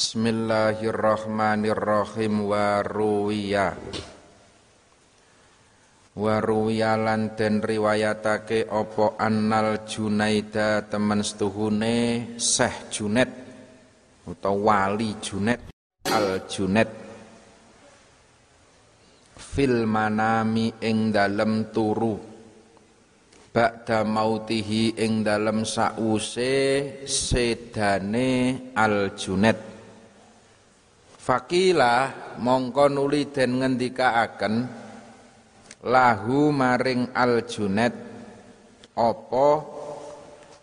Bismillahirrahmanirrahim. Wa ruwiya. Lan den riwayatake apa annal Junaida temen setuhune Syekh Junet atau wali Junet al Junet fil manami ing dalem turu. Ba'da mautihi ing dalem sause sedane al Junet Fakila mongko nuli den ngendikaaken lahu maring al Junet apa?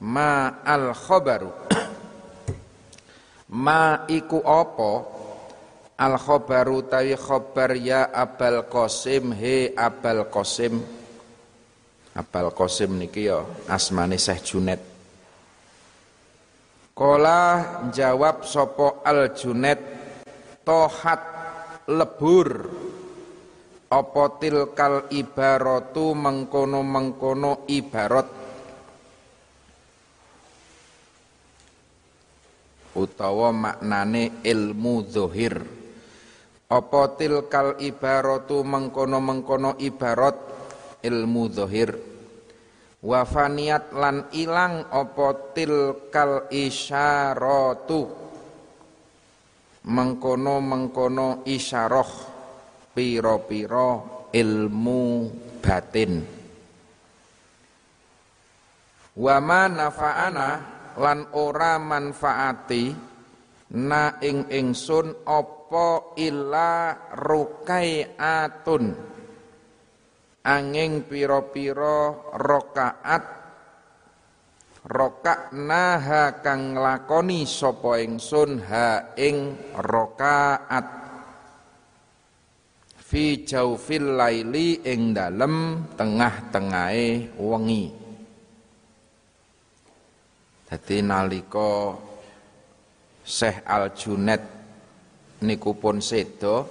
Ma al khabaru ma iku apa? Al khabaru tawi khabar ya abal qasim he abal qasim. Abal qasim niki ya asmane Syekh Junet Kola jawab sopo al Junet tohat lebur. Apa tilkal ibaratu mengkono-mengkono ibarat? Utawa maknane ilmu zohir apa tilkal ibaratu mengkono-mengkono ibarat? Ilmu zohir wafaniat lan ilang apa tilkal isyaratu mengkono-mengkono isyarah piro-piro ilmu batin. Wama nafa'ana lan ora manfaati na ing ingsun apa illa rukaiatun. Angin piro-piro rokaat roka naha kang lakoni sapa ingsun ha ing rokaat. Fi jaufil laili ing dalem tengah-tengahe wengi. Dadi nalika Syekh Al Junet niku pun sedo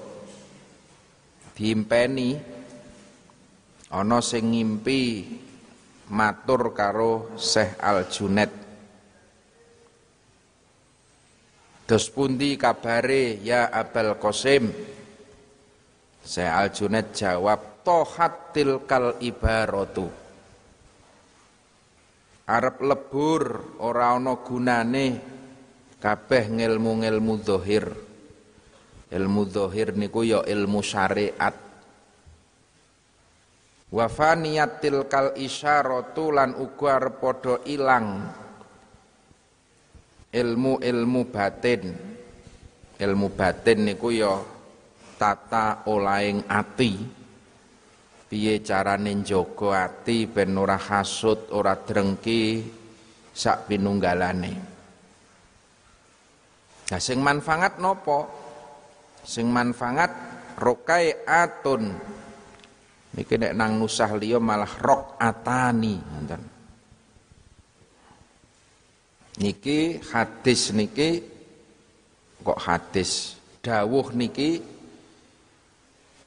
diimpeni. Ana sing ngimpi matur karo Syekh Al Junet Dos pundi kabare ya Abel Qasim? Syekh Al Junet jawab tohat tilkal ibaratu. Arep lebur ora ana gunane kabeh ngilmu-ngilmu zahir. Ilmu zahir niku ya ilmu syariat wa faniyatil kal isyaratu lan uga padha ilang ilmu-ilmu batin ilmu batin niku ya tata olaing ati piye carane njaga ati ben ora hasud, ora drengki sak pinunggalane. Nah sing manfaat nopo? Sing manfaat rokai atun. Niki nek nang nusah liya malah rok atani ngoten. Niki hadis niki kok hadis? Dawuh niki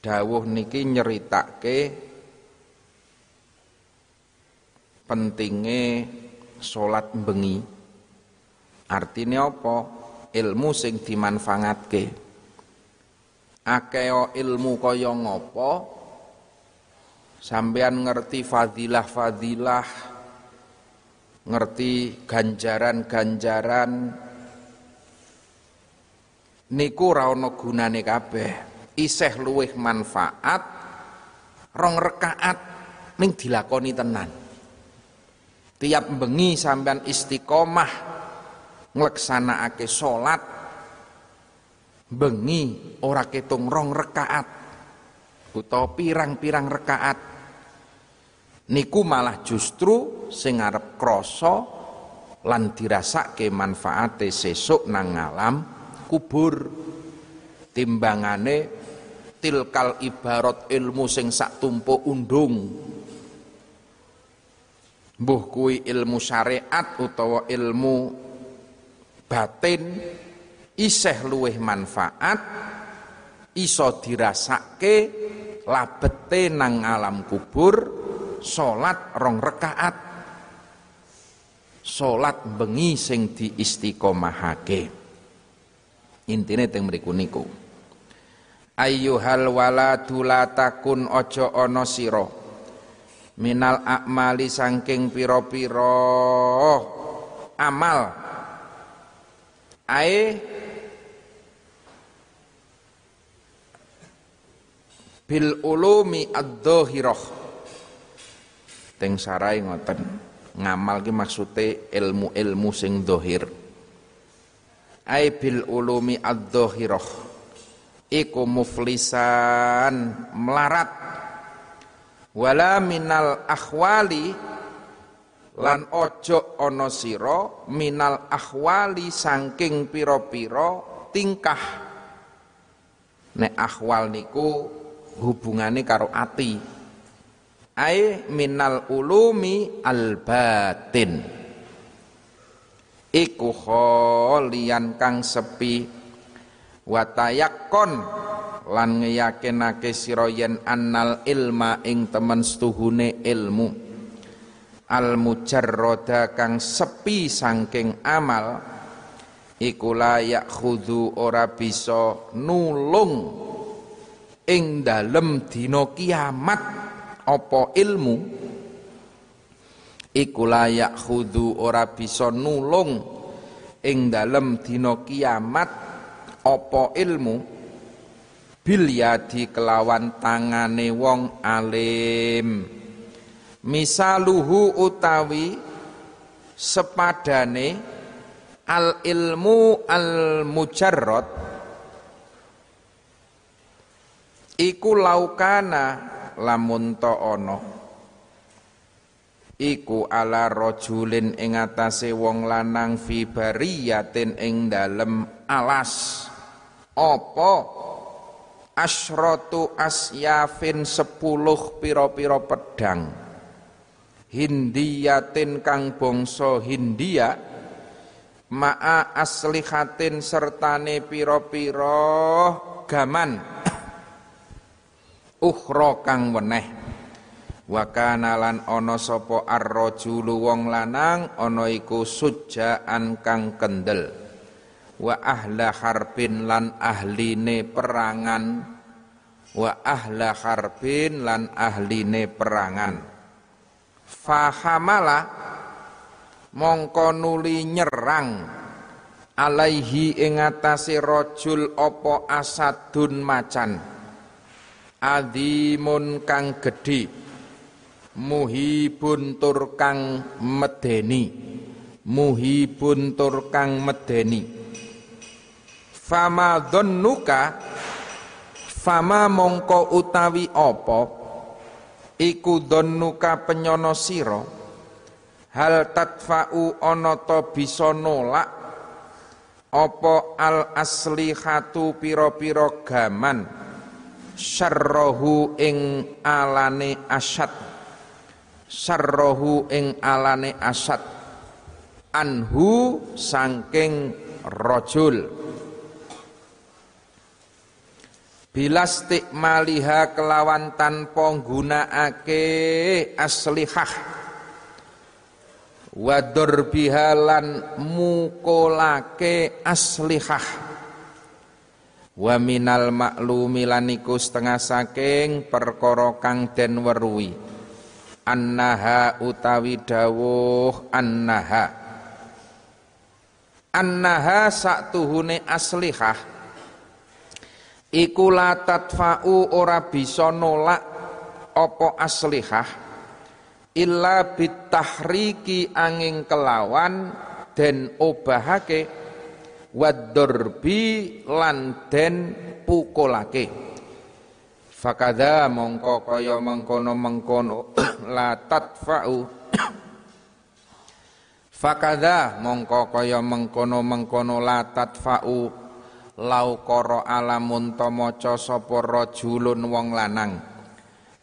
dawuh niki nyeritake pentinge salat bengi. Artinya apa? Ilmu sing dimanfaatke. Akeo ilmu kaya ngopo sampean ngerti fadilah-fadilah ngerti ganjaran-ganjaran. Niku ra ana gunane kabeh. Iseh luwih manfaat rong rekaat ning dilakoni tenan. Tiap bengi sampean istiqomah ngleksanakake salat bengi ora ketung rong rekaat utawa pirang-pirang rekaat niku malah justru sing arep krasa lan dirasake manfaate sesuk nang alam kubur. Timbangane tilkal ibarat ilmu sing sak tumpu undung. Mbuh kuwi ilmu syariat utawa ilmu batin isih luwih manfaat iso dirasake labete nang alam kubur salat rong rekaat. Salat bengi sing diistiqomahake. Intine teng mriku niku. Ayyuhal waladu la takun aja ana sira. Minal akmali saking pira-pira. Amal. Ae. Bil ulumi ad-dhahirah teng sarai ngoten. Ngamal ki maksude ilmu-ilmu sing dhahir ai bil ulumi ad-dhahirah iku muflisan melarat. Wala minal akhwali lan ojo ana sira minal akhwali saking pira-pira tingkah. Nek akhwal niku hubungane karo ati ai minal ulumi al batin iku kholian kang sepi. Watayakon lan ngeyakinake sira annal ilma ing temen setuhune ilmu. Al mujarroda kang sepi saking amal iku layak khudu ora bisa nulung ing dalem dina kiamat apa ilmu? Iku layak khudu ora bisa nulung ing dalem dina kiamat. Apa ilmu? Bil yadi kelawan tangane wong alim. Misaluhu utawi sepadane al ilmu al mujarrad. Iku laukana lamun to ono. Iku ala rajulin ing atase wong lanang fi bariyatin ing dalem alas. Apa? Asyratu asyafin sepuluh piro-piro pedang. Hindiyatin kang bangsa Hindia ma'a aslihatin sertane piro-piro gaman ukhra kang weneh. Wa kana lan ana sapa ar-rajulu wong lanang ana iku sujaan kang kendel. Wa ahla harbin lan ahline perangan. Wa ahla harbin lan ahline perangan. Fahamala mongko nuli nyerang. Alaihi ing atase rajul apa asadun macan adimun kang gedhe muhibun tur kang medeni muhibun tur kang medeni. Fama dhannuka fama mongko utawi apa? Iku dhannuka penyono sira hal tadfa'u ana ta bisa nolak? Apa al aslihatu pira-pira gaman syarrahu ing alane asyad sarrohu ing alane asad. Anhu sangking rojul bilastik maliha kelawan tanpa nggunakake aslihah. Wador bihalan mukolake aslihah wa minal maklumi laniku setengah saking perkara kang den weruhi annaha utawi dawuh annaha. Annaha saktuhune aslihah. Iku la ora bisa nolak apa aslihah. Illa bitahriki angin kelawan den obahake wadurbi lan den pukulake. Fakada mongko kaya mengkono mengkono la tadfa'u Fakada mongko kaya mengkono mengkono la tadfa'u lau koro alamun tomoco sapa rajulun wong lanang.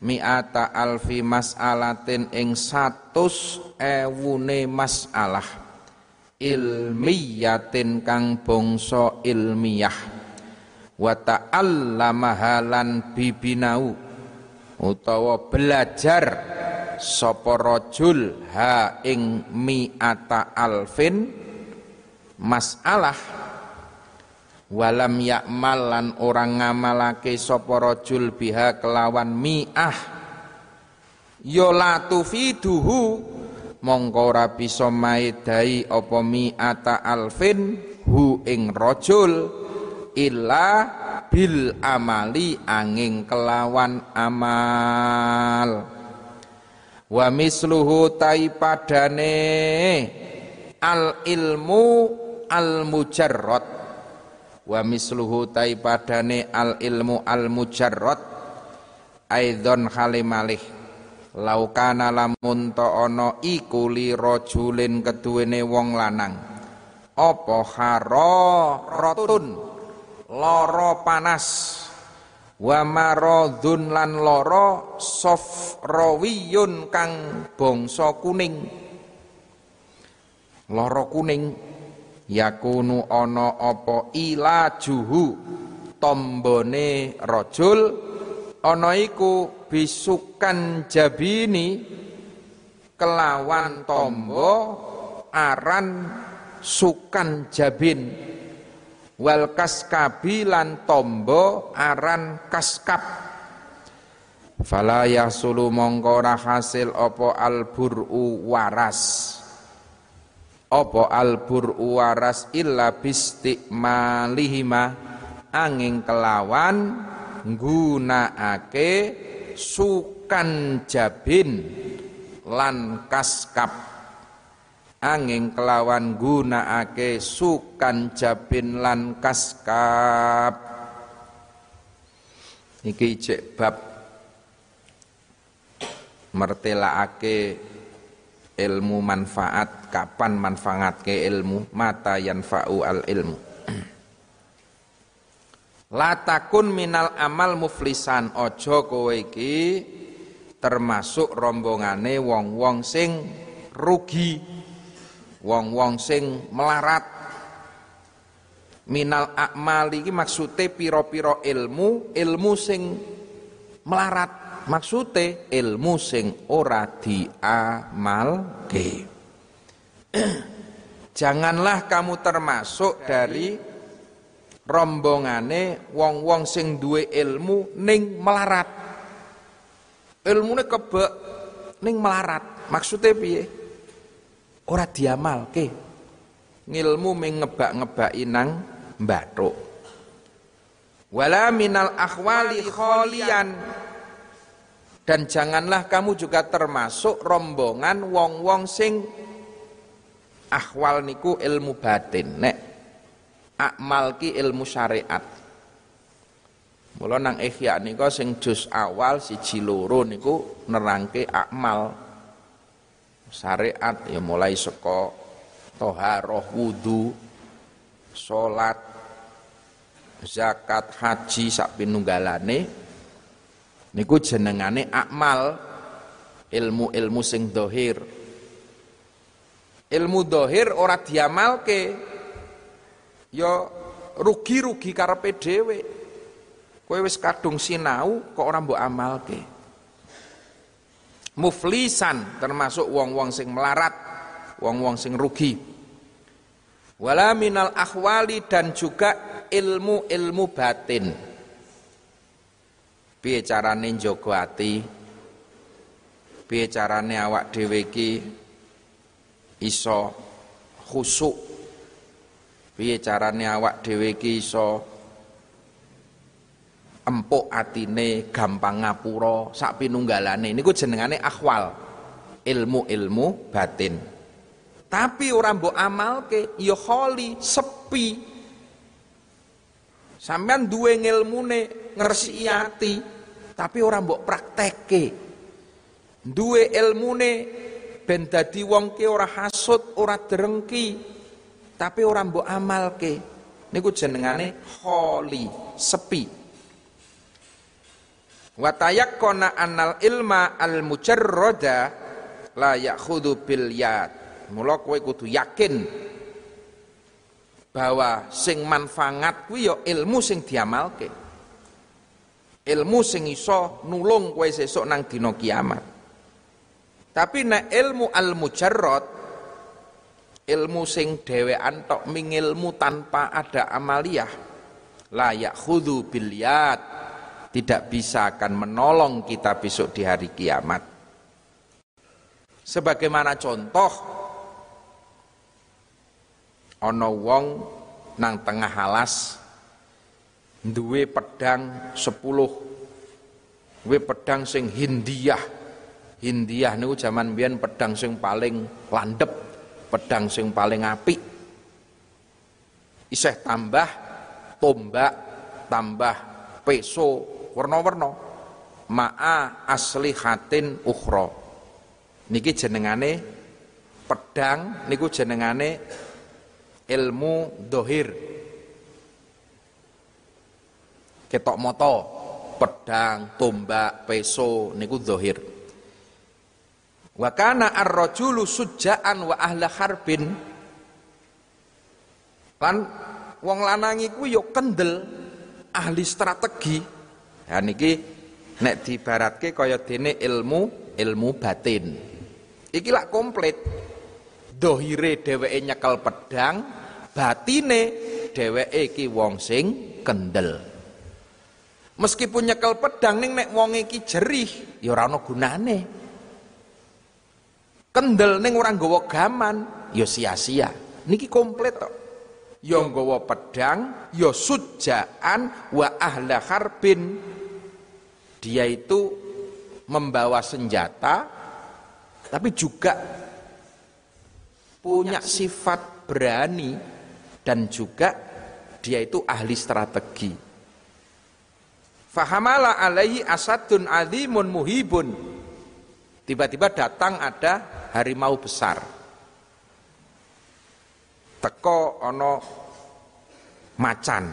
Mi'ata alfi mas'alatin ing satus ewune mas'alah ilmiyatin kang bangsa ilmiyah. Wa ta'allamaha bibinau utawa belajar sapa rajul ha ing mi'ata alfin masalah. Walam yakmal lan orang ngamalake sapa rajul biha kelawan mi'ah. Ya la tufiduhu mongko ora bisa maedai apa mi'ata alfin hu ing rajul illa bil amali angin kelawan amal. Wa misluhu tai padane al ilmu al mujarrad. Wa misluhu tai padane al ilmu al mujarrad. Aidon halimalih laukana lamun to ana iku li rajulin keduwene wong lanang. Apa haro rotun loro panas. Wa maradun lan loro sofrawiyun kang bangsa kuning. Loro kuning yakunu ana apa ilajuhu tombone rajul ana iku bisukan jabini kelawan tombo aran sukan jabin. Wal kaskabi lan tombo aran kaskap fala yasulu mongko hasil apa alburu waras. Apa albur waras illa bistiqmalihima angin kelawan nggunakake sukan jabin lan kaskap angin kelawan gunakake sukan jabin lan kaskap iki cek bab mertelaake ilmu manfaat. Kapan manfaat ke ilmu? Mata yanfa'u al ilmu latakun minal amal muflisan. Ojo kowe iki termasuk rombongane wong-wong sing rugi wong-wong sing melarat. Minal amal iki maksude piro-piro ilmu ilmu sing melarat. Maksude ilmu sing ora diamalke. Janganlah kamu termasuk dari rombongane wong-wong sing duwe ilmu ning melarat. Ilmune kebek ning melarat. Maksude piye? Ora diamalke. Ngilmu ming ngebak-ngebaki nang mbathuk. Wala minal akhwali kholian. Dan janganlah kamu juga termasuk rombongan wong-wong sing ahwal niku ilmu batin. Nek akmal ki ilmu syariat. Mula nang ihya niku sing juz awal siji loro niku nerangke akmal. Syariat ya mulai saka toharoh wudu salat zakat haji sak pinunggalane. Niku jenengane akmal ilmu-ilmu sing dohir. Ilmu dohir ora diamalke ya rugi-rugi karepe dhewe. Kowe wis kadung sinau kok ora mbok amalke? Muflisan termasuk wong-wong sing melarat wong-wong sing rugi. Wala minal akhwali dan juga ilmu-ilmu batin. Piye carane njaga ati? Piye awak dhewe iso khusuk piye carane awak dhewe iki iso empuk atine gampang ngapura sak pinunggalane? Niku jenengane akhwal ilmu-ilmu batin. Tapi ora mbok amalke ya kholi sepi. Sampean duwe ngilmune ngresiki ati tapi ora mbok praktekke duwe ilmune ben dadi wong ki ora hasud ora drengki tapi ora mbok amalke. Niku jenengane kholi sepi. Wa tayakkona annal ilma al mujarrada la ya'khudhu bil yad. Mula kowe kudu yakin bahwa sing manfaat kuwi ya ilmu sing diamalke. Ilmu sing iso nulung kowe sesuk nang dina kiamat. Tapi nek ilmu al mujarrad ilmu sing dhewean tok mingilmu tanpa ada amaliyah. Layak khudu bilyat tidak bisa akan menolong kita besok di hari kiamat. Sebagaimana contoh ono wong nang tengah alas duwe pedang sepuluh. Duwe pedang sing Hindiah Hindiah niku zaman biyen pedang sing paling landep pedang sing paling apik. Isih tambah tombak tambah peso warna-warna ma'a aslihatin ukhra. Niki jenengane pedang niku jenengane ilmu dohir. Ketok moto pedang tombak peso niku dohir wa kana ar-rajulu sujaan wa ahla harbin. Kan wong lanang iku yo kendel ahli strategi. Ya niki nek dibaratke kaya dene ilmu ilmu batin. Iki lak komplit. Dohire dheweke nyekel pedang batine dheweke iki wong sing kendel. Meskipun nyekel pedang ning nek wong iki jerih ya ora ana gunane kendel ning ora nggawa gaman ya sia-sia. Niki komplit tok. Ya nggawa pedang ya sujaan wa ahla harbin. Dia itu membawa senjata tapi juga punya sifat berani dan juga dia itu ahli strategi. Fahamala alaihi asadun azimun muhibun. Tiba-tiba datang ada harimau besar. Teko ono macan.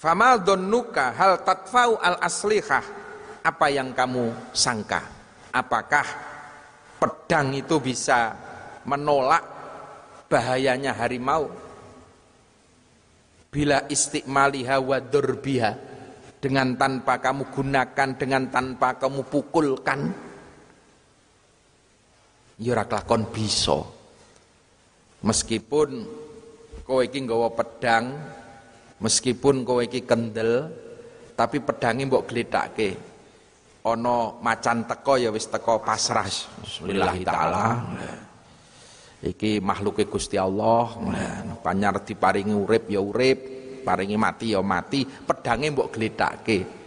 Famal donnuka hal tatfau al aslihah apa yang kamu sangka? Apakah pedang itu bisa menolak bahayanya harimau? Bila istiqmaliha wa dengan tanpa kamu gunakan dengan tanpa kamu pukulkan ya ora kelakon bisa. Meskipun kowe iki nggawa pedang meskipun kowe iki kendel tapi pedange mbok gletake ana macan teko ya wis teko pasrah. Bismillah taala iki makhluke Gusti Allah. Panyar diparingi urip ya urip. Paringi mati ya mati. Pedange mbok gletake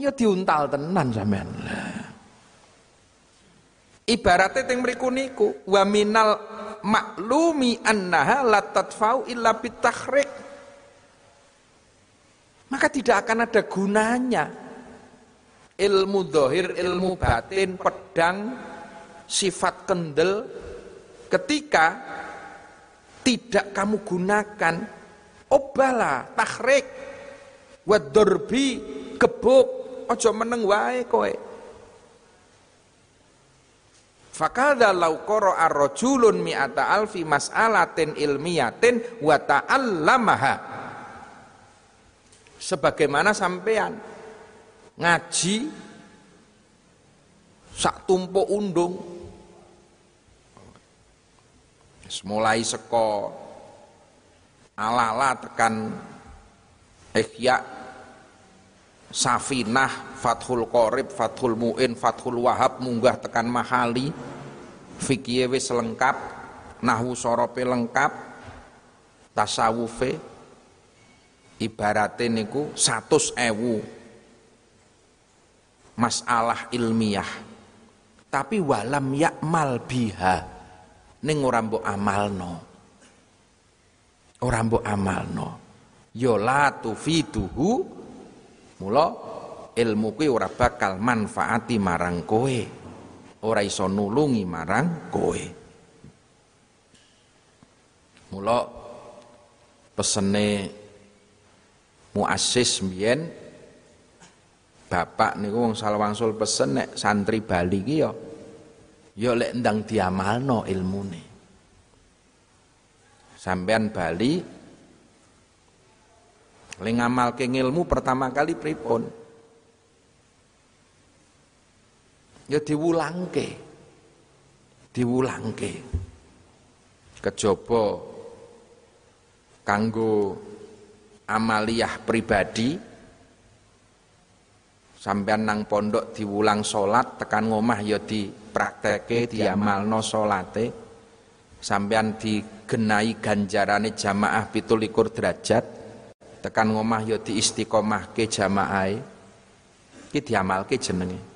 ya diuntal tenan sampean ibaratnya teng mriku niku wa minal maklumi annaha la illa bitakhriq. Maka tidak akan ada gunanya ilmu dohir, ilmu batin, pedang, sifat kendel ketika tidak kamu gunakan. Obala takhrik wadorbi gebuk. Ojo meneng wae kowe Fakada lau qara'a rajulun mi'ata alfi mas'alatin ilmiyatin wa ta'allamaha. Sebagaimana sampean ngaji sak tumpuk undung mulai seko ala-ala tekan ihya safinah fathul qorib fathul muin fathul wahab munggah tekan mahali. Fikih wis lengkap nahwu sorope lengkap tasawufe ibarate niku 100 ewu. Masalah ilmiah. Tapi walam yakmal biha. Ning ora mbok amalno. Ora mbok amalno. Ya la tufiduhu. Mula ilmu kuwi ora bakal manfaati marang kowe. Ora iso nulungi marang kowe. Mula pesene muassis mbiyen bapak niku wong salwangsul pesen nek santri Bali ki ya ya lek ndang diamalno ilmune sampean Bali le ngamalke ilmu pertama kali pripun ya diwulangke. Diwulangke. Kejaba kanggo amaliyah pribadi sampean nang pondok diwulang salat tekan ngomah ya diprakteke diamalno salate. Sampean digenai ganjarane jamaah 17 derajat tekan ngomah ya diistiqomahke jamaahe iki diamalke jenenge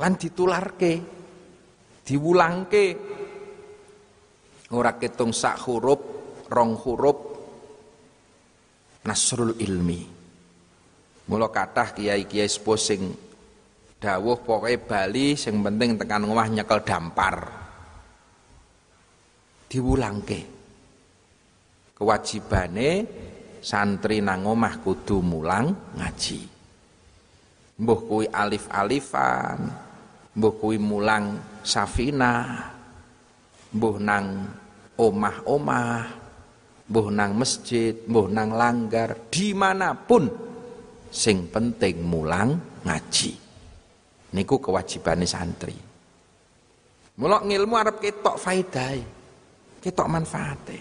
lan ditularke diwulangke ora ketung sak huruf rong huruf nasrul ilmi Mula kathah kiai-kiai sepuh sing dawuh pokoke Bali sing penting tekan omah nyekel dampar. Diwulangke. Kewajibane santri nang omah kudu mulang ngaji. Mbuh kuwi alif-alifan, mbuh kuwi mulang safina, mbuh nang omah-omah, mbuh nang masjid, mbuh nang langgar, di mana pun sing penting mulang ngaji. Niku kewajibane santri. Mulak ngilmu arep ketok faedahe ketok manfaate.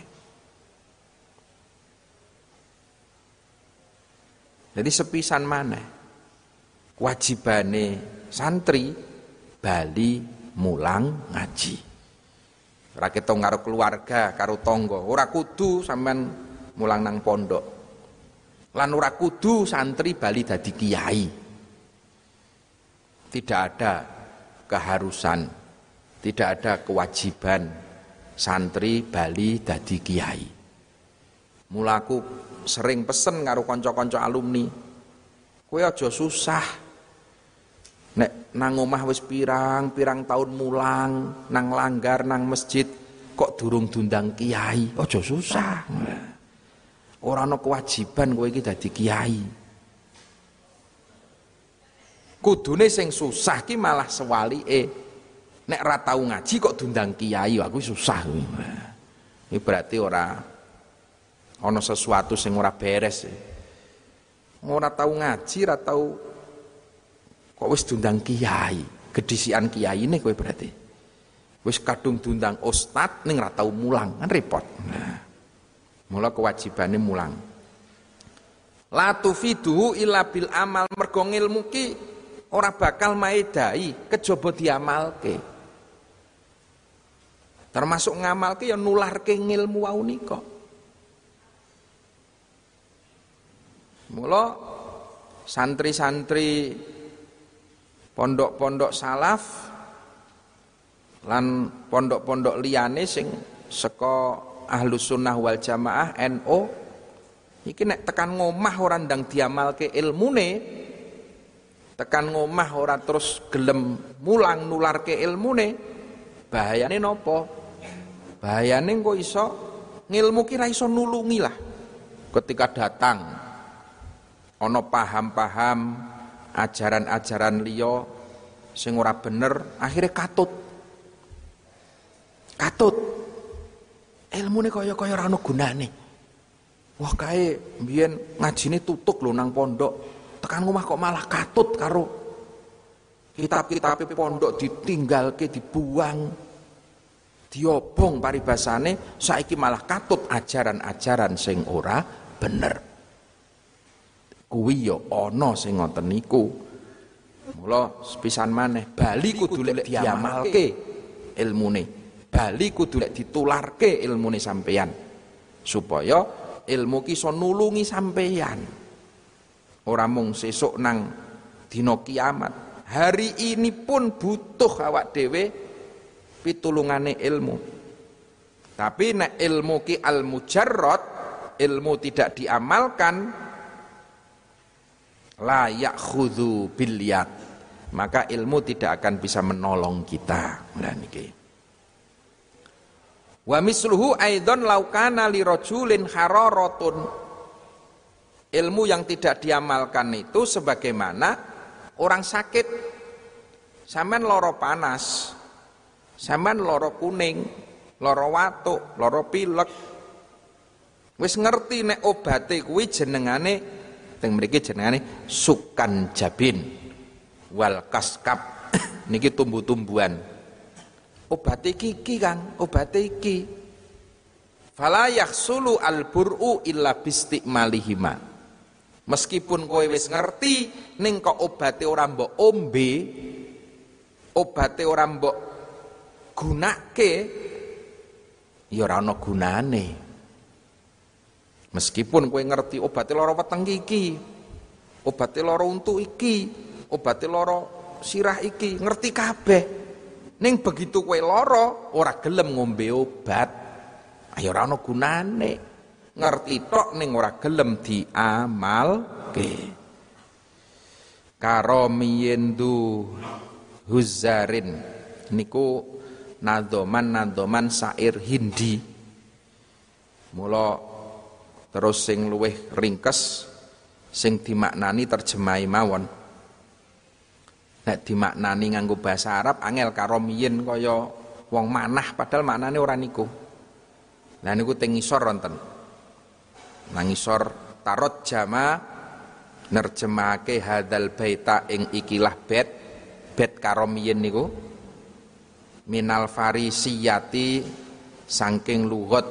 Jadi sepisan mana kewajibane santri bali mulang ngaji. Ora ketok karo keluarga karo tonggo ora kudu sampean mulang nang pondok. Lan ora kudu santri bali dadi kiai. Tidak ada keharusan tidak ada kewajiban santri bali dadi kiai. Mulaku sering pesen karo kanca-kanca alumni kowe aja susah nek nang omah wis pirang pirang tahun mulang nang langgar nang masjid kok durung dundang kiai aja susah Orang no kewajiban kowe iki dadi kiai. Kudune sing susah ki malah sewalike. Nek ora tau ngaji kok dundang kiai, aku susah kuwi. Ini berarti ora ana sesuatu sing ora beres. Ora tau ngaji, ora tau kok wis dundang kiai. Gedisian kiai ini kowe berarti. Wis kadung dundang ustad ning ora tau mulang, kan repot. Nah. Mula kewajibannya mulang. La tufiduhu illa bil amal mergo ilmu ki ora bakal maedai kejaba diamalke. Termasuk ngamalke ya nularke ngilmu wau nika. Mula santri-santri pondok-pondok salaf lan pondok-pondok liyane sing saka ahlus sunnah wal jamaah NO iki nek tekan ngomah ora ndang diamalke ilmune tekan ngomah ora terus gelem mulang nularke ilmune bahayane nopo bahayane kok iso ngilmu kira iso nulungi lah ketika datang. Ono paham-paham ajaran-ajaran liya sing ora bener akhirnya katut katut ilmune kaya-kaya ora ono gunane. Wah kae mbiyen ngajine tutuk lho nang pondok. Tekan rumah kok malah katut karo kitab-kitab pondok ditinggalke dibuang. Diobong paribasane saiki malah katut ajaran-ajaran sing ora bener. Kuwi ya ana sing ngoten niku. Mula sepisan maneh bali kudu lek diamalke. ilmune. Bali kudu lek ditularke ilmune sampeyan. Supaya ilmu ki iso nulungi sampeyan. Ora mung sesuk nang dina kiamat. Hari ini pun butuh awak dhewe pitulungane ilmu. Tapi nek ilmu ki al mujarrad ilmu tidak diamalkan la yakhudhu bil maka ilmu tidak akan bisa menolong kita nah Wa misluhu aidon laukana li rajulin hararatun. Ilmu yang tidak diamalkan itu sebagaimana orang sakit. Sampean loro panas. Sampean loro kuning, loro watuk, loro pilek. Wis ngerti nek obate kuwi jenengane teng mriki jenengane sukan jabin. Wal kaskap niki tumbuh-tumbuhan Obat iki Kang, obat iki. fala yakhsulu al-bur'u illa bistiqmalihima meskipun kowe wis ngerti ning kok obate ora mbok ombe obate ora mbok gunake ya ora ana gunane meskipun kowe ngerti obate lara weteng iki obate lara iki obate lara sirah iki ngerti kabeh. Ning begitu kowe lara ora gelem ngombe obat. Ayo ora ana gunane. Ngerti tok ning ora gelem diamalke. Karo miyendu huzarin niku nadoman-nadoman sair Hindi. Mula terus sing luweh ringkes sing dimaknani terjemahi mawon. Nek dimaknani nganggo bahasa Arab angel karo miyin kaya wong manah padahal maknane ora niku. Nah niku teng ngisor wonten. Nang ngisor tarot jama nerjemahake hadal baita ing ikilah bet bet karo niku. Minal farisiyati saking lugot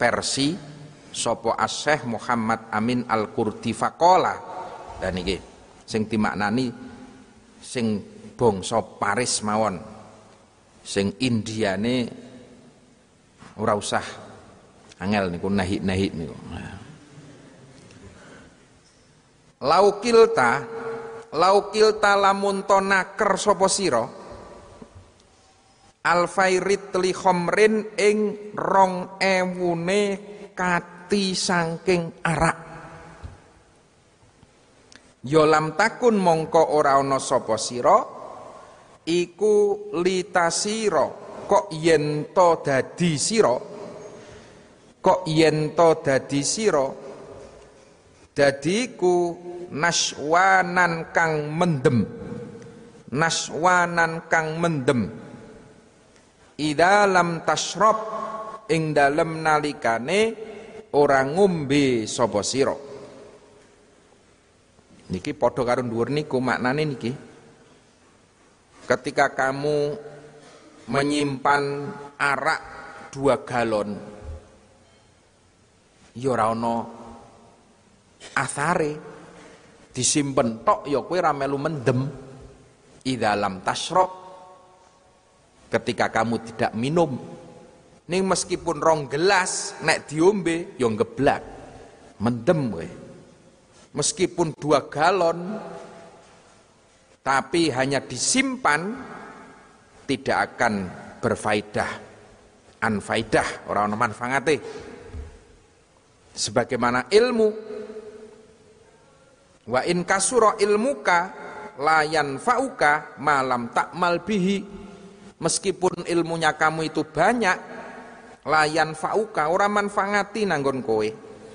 Persi sopo asyeh Muhammad Amin Al-Kurdi faqala dan iki sing dimaknani sing bangsa Paris mawon. Sing Indiane ora usah angel niku nahi-nahi niku. Laukilta laukilta lamun naker sapa sira alfairit li khomrin ing rong ewune kati sangking arak. Ya lam takun mongko ora ana sapa sira iku litasira kok yen to dadi sira? Kok yen to dadi sira? Dadi ku naswanan kang mendem. Naswanan kang mendem. Ida lam tasrob ing dalem nalikane ora ngombe sapa sira. Niki padha karo dhuwur niku maknane niki. Ketika kamu menyimpan arak dua galon ya ora ana disimpen tok ya kowe ora melu mendem. Idalam ketika kamu tidak minum ning meskipun rong gelas nek diombe yo ngeblak. Mendem we meskipun dua galon tapi hanya disimpan tidak akan berfaedah. Anfaidah orang manfaate. Sebagaimana ilmu wa in kasura ilmuka layan fauka malam takmal bihi. Meskipun ilmunya kamu itu banyak layan fauka ora manfaati nanggon kowe.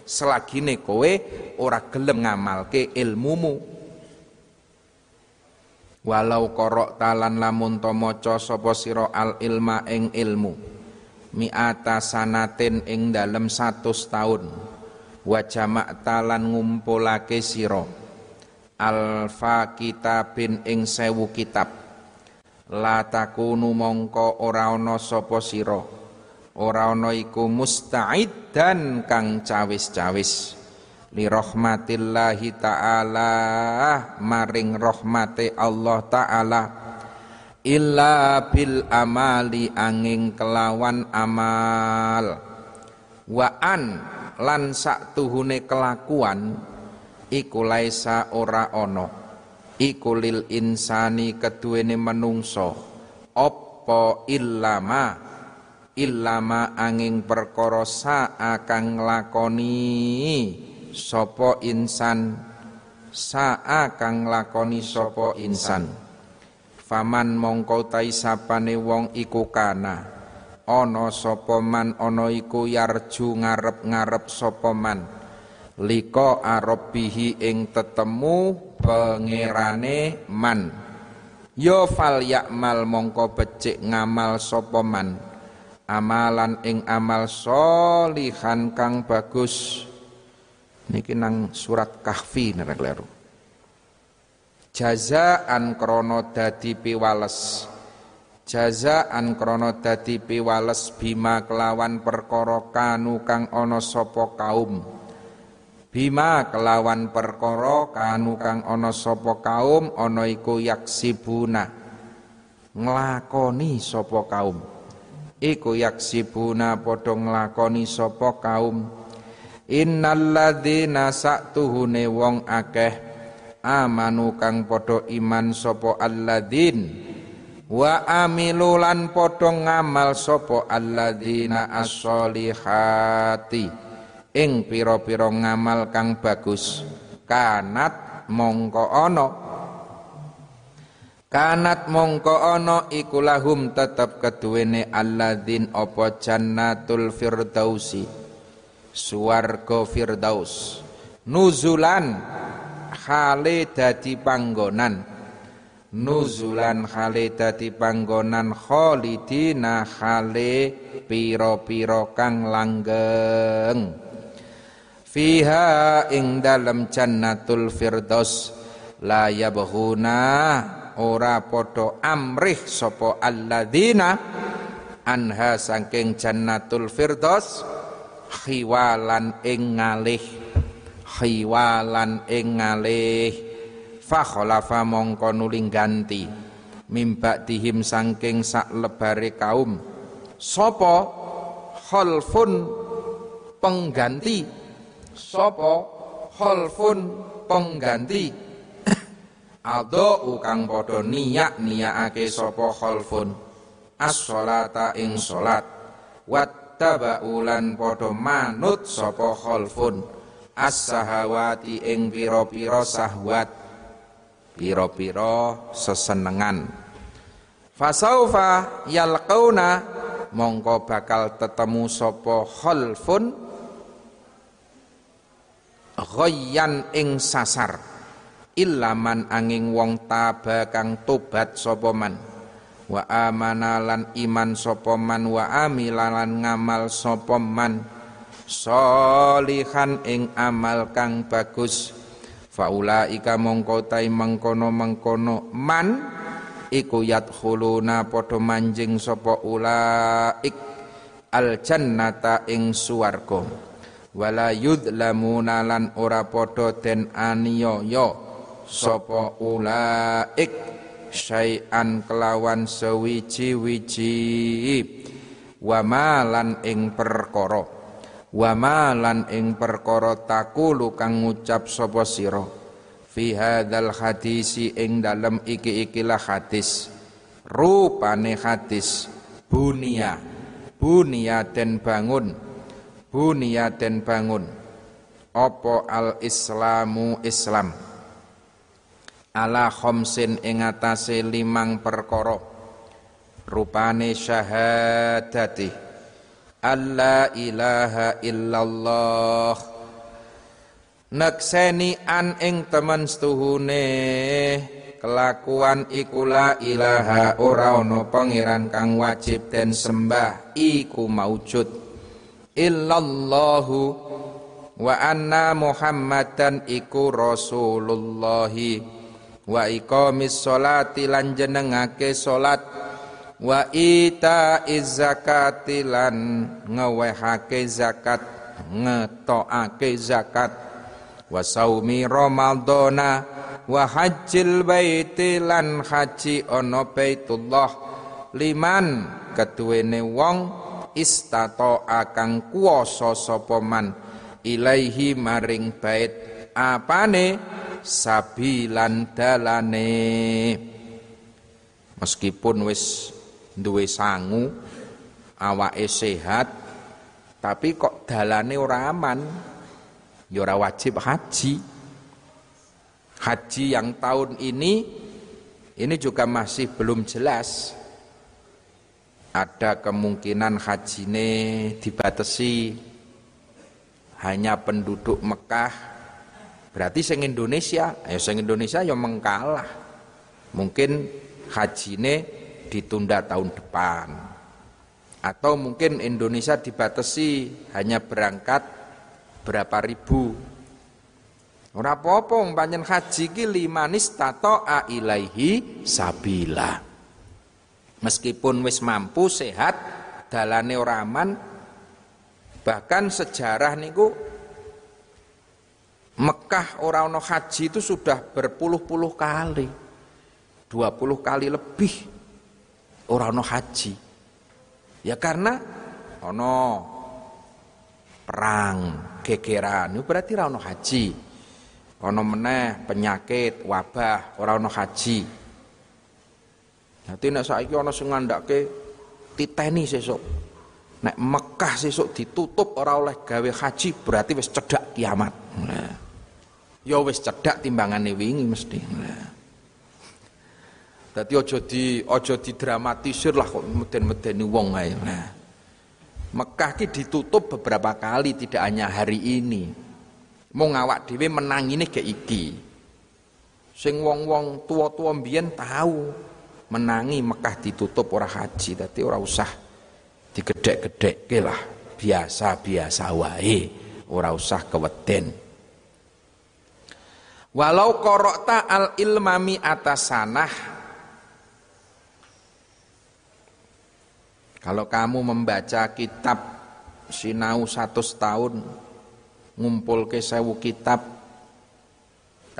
Selagine kowe ora gelem ngamalke ilmumu. Walau korok talan lamun to maca sapa al ilma ing ilmu. Mi'ata sanatin ing dalem 100 taun. Wa jamak talan ngumpulake sira. Alfa kitabin ing sewu kitab. La takunu mongko ora ana sapa sira ora ana iku musta'iddan kang cawis-cawis. Li rahmatillahi taala maring rahmate Allah taala. Illa bil amali angin kelawan amal. Wa an lan sak tuhune kelakuan iku laisa ora ana. Iku lil insani keduwene menungso. Apa illama illama angin perkara saa kang nglakoni sapa insan? Saa kang nglakoni sapa insan? faman mongko tai sapane wong iku kana? Ana sapa man ana iku yarju ngarep-ngarep sapa man? Liko arabihi ing tetemu pangerane man. Yo fal yakmal mongko becik ngamal sapa man amalan ing amal solihan kang bagus. Niki nang surat kahfi nek kleru jazaan krono dadi piwales. Jazaan krana dadi piwales bima kelawan perkara kanu kang ana sapa kaum. Bima kelawan perkara kanu kang ana sapa kaum ana iku yaksibuna. Nglakoni sapa kaum iku yaksibuna padha nglakoni sapa kaum. Innalladzina sa'tuhune wong akeh amanu kang padha iman sapa alladzin. Wa amilu padha ngamal sapa alladzina as-solihati ing pira-pira ngamal kang bagus kanat mongko ana kanat mongko ana iku lahum tetep keduwene alladzin apa jannatul firdausi. Suwarga firdaus. Nuzulan khale dadi panggonan. Nuzulan khale dadi panggonan khalidina khale piro-piro kang langgeng. Fiha ing dalam jannatul firdaus. La yabghuna ora podo amrih sapa alladzina anha saking jannatul firdaus khiwalan ing ngalih khiwalan ing ngalih. Fa khalafa mongko nuling ganti mimba dihim sangking sak lebare kaum. Sapa? Khalfun pengganti. Sapa? Khalfun pengganti Ado ukang padha niyak niyakake sapa khalfun. As-sholata ing salat wat wattaba'ulan padha manut sapa khalfun. As-sahawati ing pira-pira sahwat. Pira-pira sesenengan. Fasaufa yalqauna mongko bakal tetemu sapa khalfun. Ghayyan ing sasar ilaman angin wong taba kang tobat sapa man. Wa amana lan iman sapa man wa amilan ngamal sapa man. Solihan ing amal kang bagus. Faulaika mongko tai mengkono mengkono man iku yadkhuluna padha manjing sapa ulaik al jannata ing suwarga wala yudlamuna lan ora padha den aniaya sapa ulaik syai'an kelawan sewiji-wiji. Wa malan ing perkara. Wa malan ing perkara takulu kang ngucap sapa sira. Fi hadzal hadisi ing dalem iki-ikilah hadis. Rupane hadis bunia. Bunia den bangun. Bunia den bangun. Apa al islamu islam ala khomsin ing atase limang perkara. Rupane syahadati. Alla ilaha illallah. Nekseni an ing temen setuhune. Kelakuan iku la ilaha ora ana pangeran kang wajib den sembah iku maujud. Illallahu wa anna muhammadan iku rasulullahi wa iqamis sholati lan jenengake salat wa ita zakati lan ngewehake zakat ngetokake zakat. Wa saumi ramadhana wa hajjil baiti lan haji ana baitullah. Liman ketuwene wong istato akang kuwasa sapa man. Ilaihi maring bait. Apane sabilan dalane. Meskipun wis duwe sangu awake sehat tapi kok dalane ora aman? Ya ora wajib haji. Haji yang tahun ini ini juga masih belum jelas. Ada kemungkinan hajine dibatasi. Hanya penduduk Mekah Berarti sing Indonesia, ya sing Indonesia yang mengkalah. Mungkin hajine ditunda tahun depan. Atau mungkin Indonesia dibatasi hanya berangkat berapa ribu. Ora apa-apa panjen haji ki limanis tato ilaihi sabila. Meskipun wis mampu sehat, dalane ora aman, bahkan sejarah niku Mekah orang haji itu sudah berpuluh-puluh kali. 20 kali lebih orang haji. Ya karena ono perang, gegeran, berarti orang haji. Ono meneh penyakit, wabah, orang haji. Nanti nek saiki ono sing ngandake titeni sesuk. Nek Mekah sesuk ditutup ora oleh gawe haji berarti wis cedak kiamat. Nah ya wis cedhak timbangane wingi mesti. Dadi aja di aja didramatisir lah kok meden-medeni wong ae. Nah. Mekah ki ditutup beberapa kali tidak hanya hari ini. Mau ngawak dhewe menang ini ke iki. Sing wong-wong tua-tua mbiyen tahu menangi Mekah ditutup ora haji, dadi ora usah digedhek-gedhekke lah. Biasa-biasa wae, ora usah keweden. Walau korokta al ilmami atas sanah. Kalau kamu membaca kitab sinau satu tahun ngumpul ke sewu kitab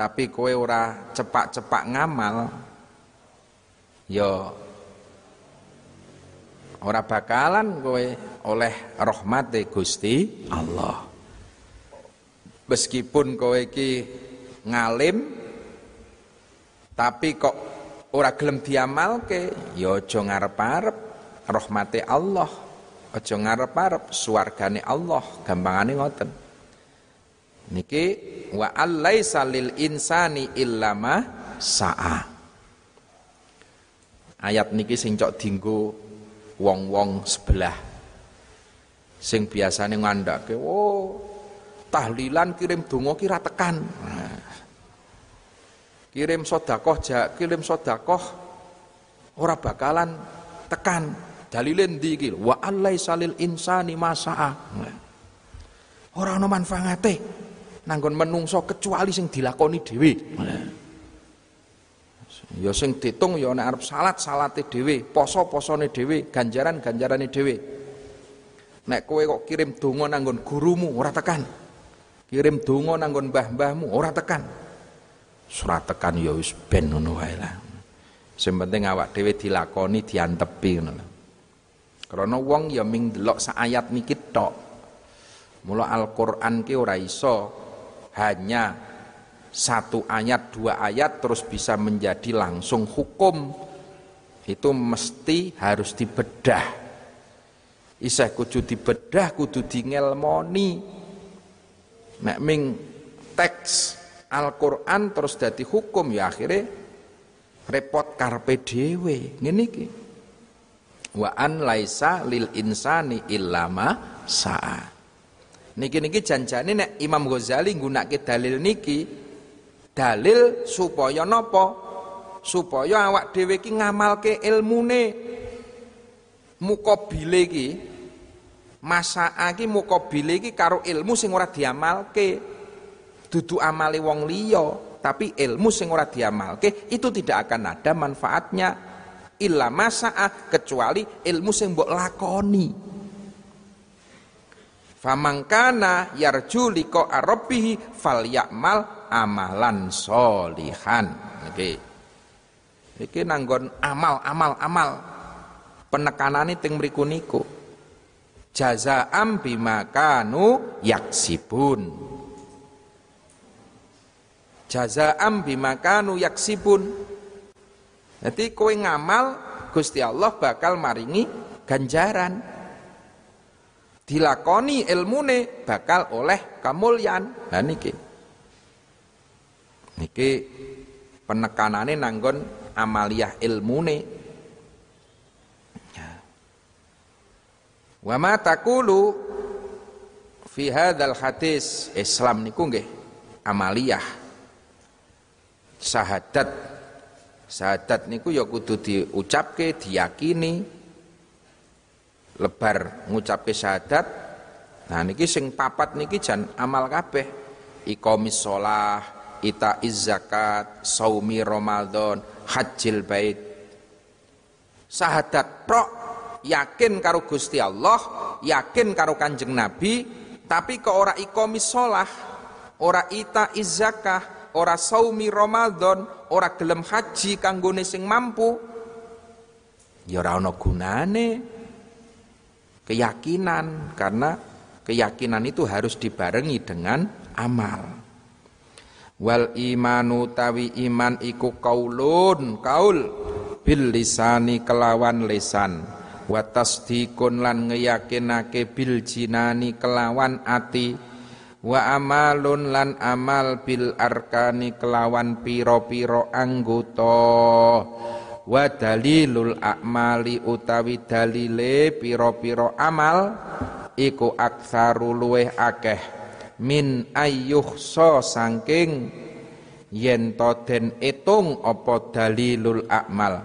tapi kowe ora cepak-cepak ngamal yo ora bakalan kowe oleh rahmat Gusti Allah. Meskipun kowe ki ngalim tapi kok ora gelem diamalke? Ya aja ngarep-arep rahmate Allah. Aja ngarep-arep swargane Allah gampangane ngoten. Niki wa allaisa lil insani illama sa'a. Ayat niki sing cok dinggo wong-wong sebelah. Sing biasane ngandake oh tahlilan kirim donga kira tekan. Nah, kirim sodakoh kirim sodakoh ora bakalan tekan. Dalilin di iki wa allai salil insani masaa ora ana manfaate nanggon menungso kecuali sing dilakoni dhewe. Ya sing ditung ya nek salat salate dhewe poso posone dhewe ganjaran ganjarane dhewe. Nek kowe kok kirim donga nanggon gurumu ora tekan. Kirim donga nanggon mbah-mbahmu ora tekan surat tekan ya wis ben ngono wae lah. Sing penting awak dhewe dilakoni diantepi ngono lho. Karena wong ya ming delok sak ayat niki tok. Mula Al-Qur'an ki ora iso hanya satu ayat dua ayat terus bisa menjadi langsung hukum itu mesti harus dibedah isih kudu dibedah kudu dingelmoni nek ming teks Al-Qur'an terus dadi hukum ya akhirnya repot karpe dhewe. Ngene iki. Wa an laisa lil insani illama sa'a. Niki niki janjane nek Imam Ghazali nggunakake dalil niki dalil supaya napa? Supaya awak dhewe iki ngamalke ilmune. Mukabile iki masaa iki mukabile iki karo ilmu sing ora diamalke dudu amali wong liya tapi ilmu sing ora diamalke itu tidak akan ada manfaatnya. Illa masa'a kecuali ilmu sing mbok lakoni. Famangkana yarju liko arabihi falyamal amalan solihan. Oke iki nanggon amal amal amal. Penekanane teng mriku niku. Jazaam bimakanu yaksibun jazaam bimakanu yaksibun. Jadi kowe ngamal Gusti Allah bakal maringi ganjaran. Dilakoni ilmune bakal oleh kamulyan. Nah niki. Niki penekanane nanggon amaliyah ilmune. Ya. wa ma taqulu fi hadzal hadis Islam niku nggih amaliyah syahadat. Syahadat niku ya kudu diucapke diyakini. Lebar ngucapke syahadat. Nah niki sing papat niki jan amal kabeh. Iqamis shalah ita zakat saumi ramadan hajjil bait. Sahadat tok yakin karo Gusti Allah, yakin karo Kanjeng Nabi, tapi ke ora ikomis sholah, ora ita izakah, ora saumi Ramadan, ora gelem haji kanggone sing mampu. Ya ora ana gunane. Keyakinan karena keyakinan itu harus dibarengi dengan amal. Wal imanu tawi iman iku kaulun kaul bil lisani kelawan lisan wa tasdikun lan ngeyakinake bil jinani kelawan ati wa amalun lan amal bil arkani kelawan piro-piro anggota. Wa dalilul akmali utawi dalile piro-piro amal iku aksaru luweh akeh. Min ayyuh so sangking yen to den etung apa dalilul akmal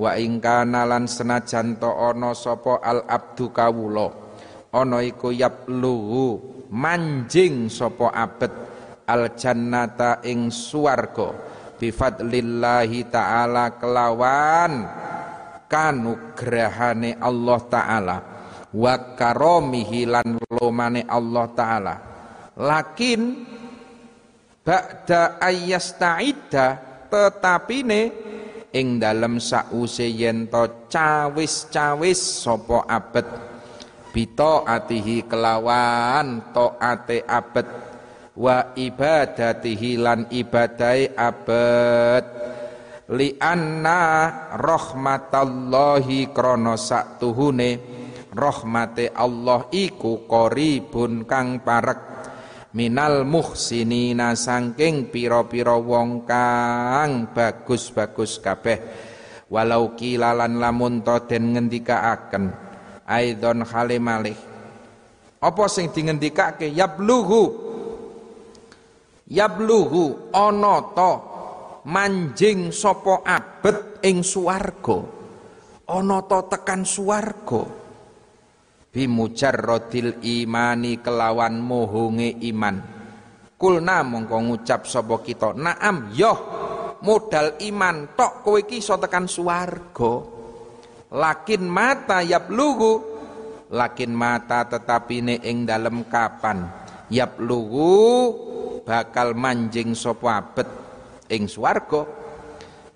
wa ingkana lan senajan to ana sapa al abdu kawula. Ana iku yabluhu manjing sapa abet al jannata ing swarga. Bi fadlillahi taala kelawan kanugrahane Allah taala. Wa karomihi lan lomane Allah taala. Lakin ba'da ayyasta'idda tetapine ing dalem sause cawis-cawis sapa abet bito atihi kelawan taate abet. Wa ibadatihi lan ibadai abet. Li anna rahmatallahi krana saktuhune rahmate Allah iku qaribun kang parek. Minal muhsinina sangking piro-piro wong kang bagus-bagus kabeh. Walau kilalan lamun to den ngendikaaken aidon hale malih apa sing dingendikake? Yabluhu. Yabluhu ana to manjing sapa abet ing swarga? Ana to tekan swarga? Bimujarrodil imani kelawan mohonge iman. Kulna mongko ngucap sapa kita naam yoh modal iman tok kowe iki iso tekan swarga lakin mata yablugu lakin mata tetapine ing dalem kapan? Yablugu bakal manjing sapa abet ing swarga.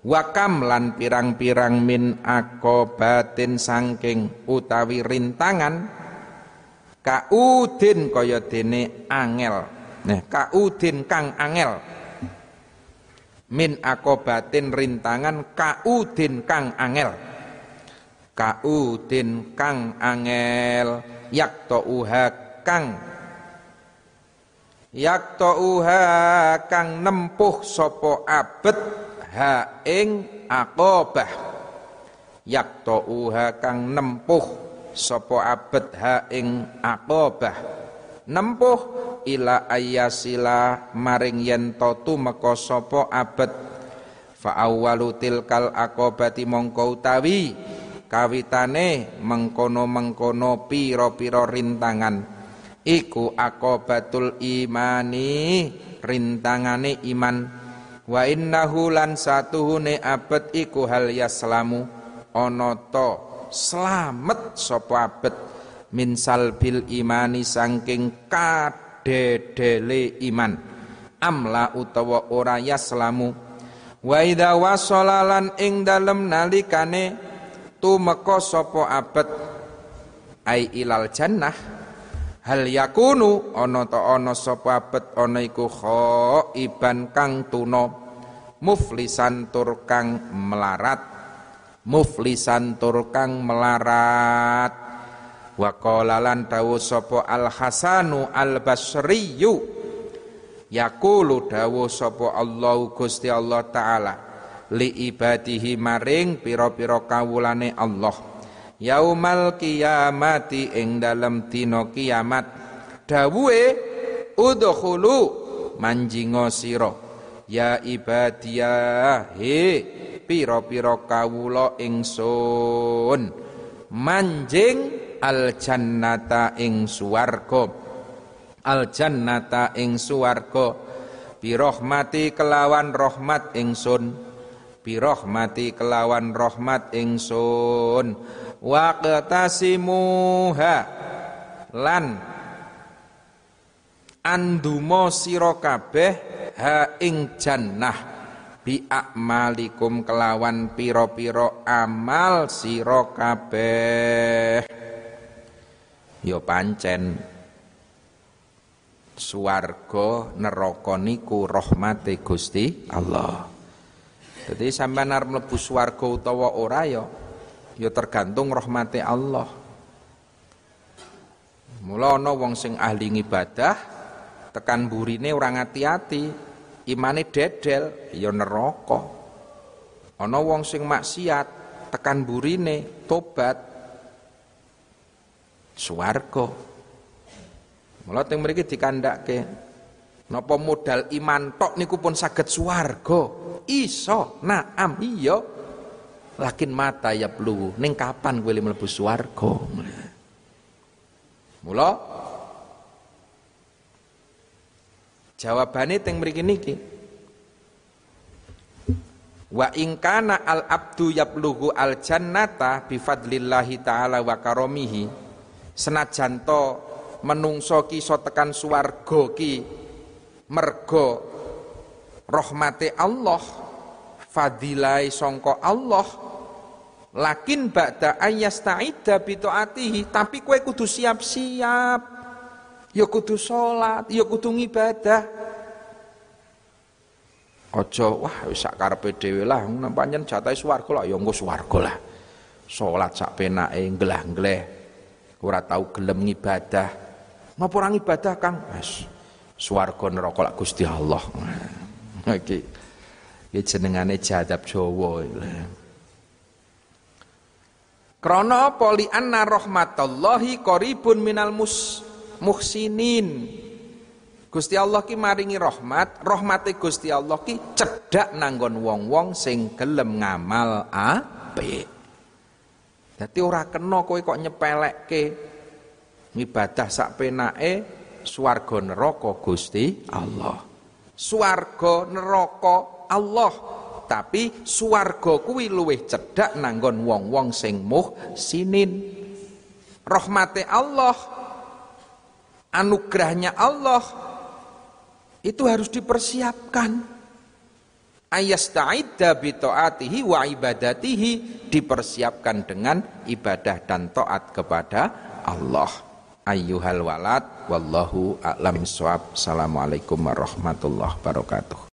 Wakam lan pirang-pirang min akobatin sangking utawi rintangan kaudin kaya dene angel. Nah kaudin kang angel. Min akobatin rintangan kaudin kang angel kaudin kang angel yakto uha kang yakto uha kang nempuh sopo abet ha ing aqabah uha kang nempuh sapa abet ha ing aqabah nempuh ila ayasila maring yen to tumeka sapa abet. Fa awwalu tilkal aqabati mongko utawi kawitane mengkono-mengkono pira-pira rintangan. Iku aqabatul imani rintangane iman. Wa innahu lan satuhune abet iku hal yaslamu. Ana to slamet sapa abet? Min salbil imani saking kadedele iman. Amla utawa ora yaslamu. Wa idza wasalalan ing dalem nalikane tumeka sapa abet? Ai ilal jannah. Hal yakunu ana ta ana sapa abet ana iku iban kang tuna. Muflisan tur kang melarat. Muflisan tur kang melarat. Wa qala dawuh sapa al hasanu al basriyu yaqulu dawuh sapa Allah Gusti Allah taala li ibadihi maring pira-pira kawulane Allah. Yaumal kiamati ing dalam dina kiamat. Dawuhe udkhulu manjingo sira. Ya ibadiyah he pira-pira kawula ingsun. Manjing al jannata ing swarga. Al jannata ing swarga. Bi rahmati kelawan rahmat ingsun birahmati kelawan rahmat ingsun. Waqtasimuha lan andumo sira kabeh ha ing jannah. Bi akmalikum kelawan piro-piro amal sira kabeh. Ya pancen. Swarga neraka niku Gusti Allah jadi sampean arep mlebu swarga utawa ora ya ya tergantung rahmate Allah. Mula ana wong sing ahli ibadah tekan burine ora ngati-ati imane dedel ya neraka. Ana wong sing maksiat tekan burine tobat swarga. Mula teng mriki dikandhake napa modal iman tok niku pun saged swarga iso naam iya lakin mata ya plu ning kapan kowe mlebu swarga mula Jawabane teng mriki niki. Wa in kana al abdu yablughu al jannata bi fadlillahi taala wa karomihi. Senajan to menungso ki iso tekan swarga ki mergo rahmate Allah fadilai songko Allah lakin ba'da ayyasta'idda bi taatihi tapi kue kudu siap-siap ya kudu salat, ya kudu ngibadah. Aja wah wis sak karepe dhewe lah, pancen jatahe swarga lah ya engko swarga lah. Salat sak penake nglah-ngleh. Ora tau gelem ngibadah. Napa ora ngibadah, Kang? Wis swarga neraka lak Gusti Allah. Iki iki jenengane jadab Jawa. Krana apa li anna rahmatallahi qaribun minal mus muhsinin Gusti Allah ki maringi rahmat, rahmate Gusti Allah ki cedak nanggon wong-wong sing gelem ngamal apik. Dadi ora kena kowe kok nyepelekke ngibadah sak penake swarga neraka Gusti Allah. Swarga neraka Allah. Tapi swarga kuwi luwih cedak nanggon wong-wong sing muhsinin. Rahmate Allah anugerahnya Allah itu harus dipersiapkan ayasta'idda bi ta'atihi wa ibadatihi dipersiapkan dengan ibadah dan taat kepada Allah ayyuhal walad wallahu a'lam bissawab assalamualaikum warahmatullahi wabarakatuh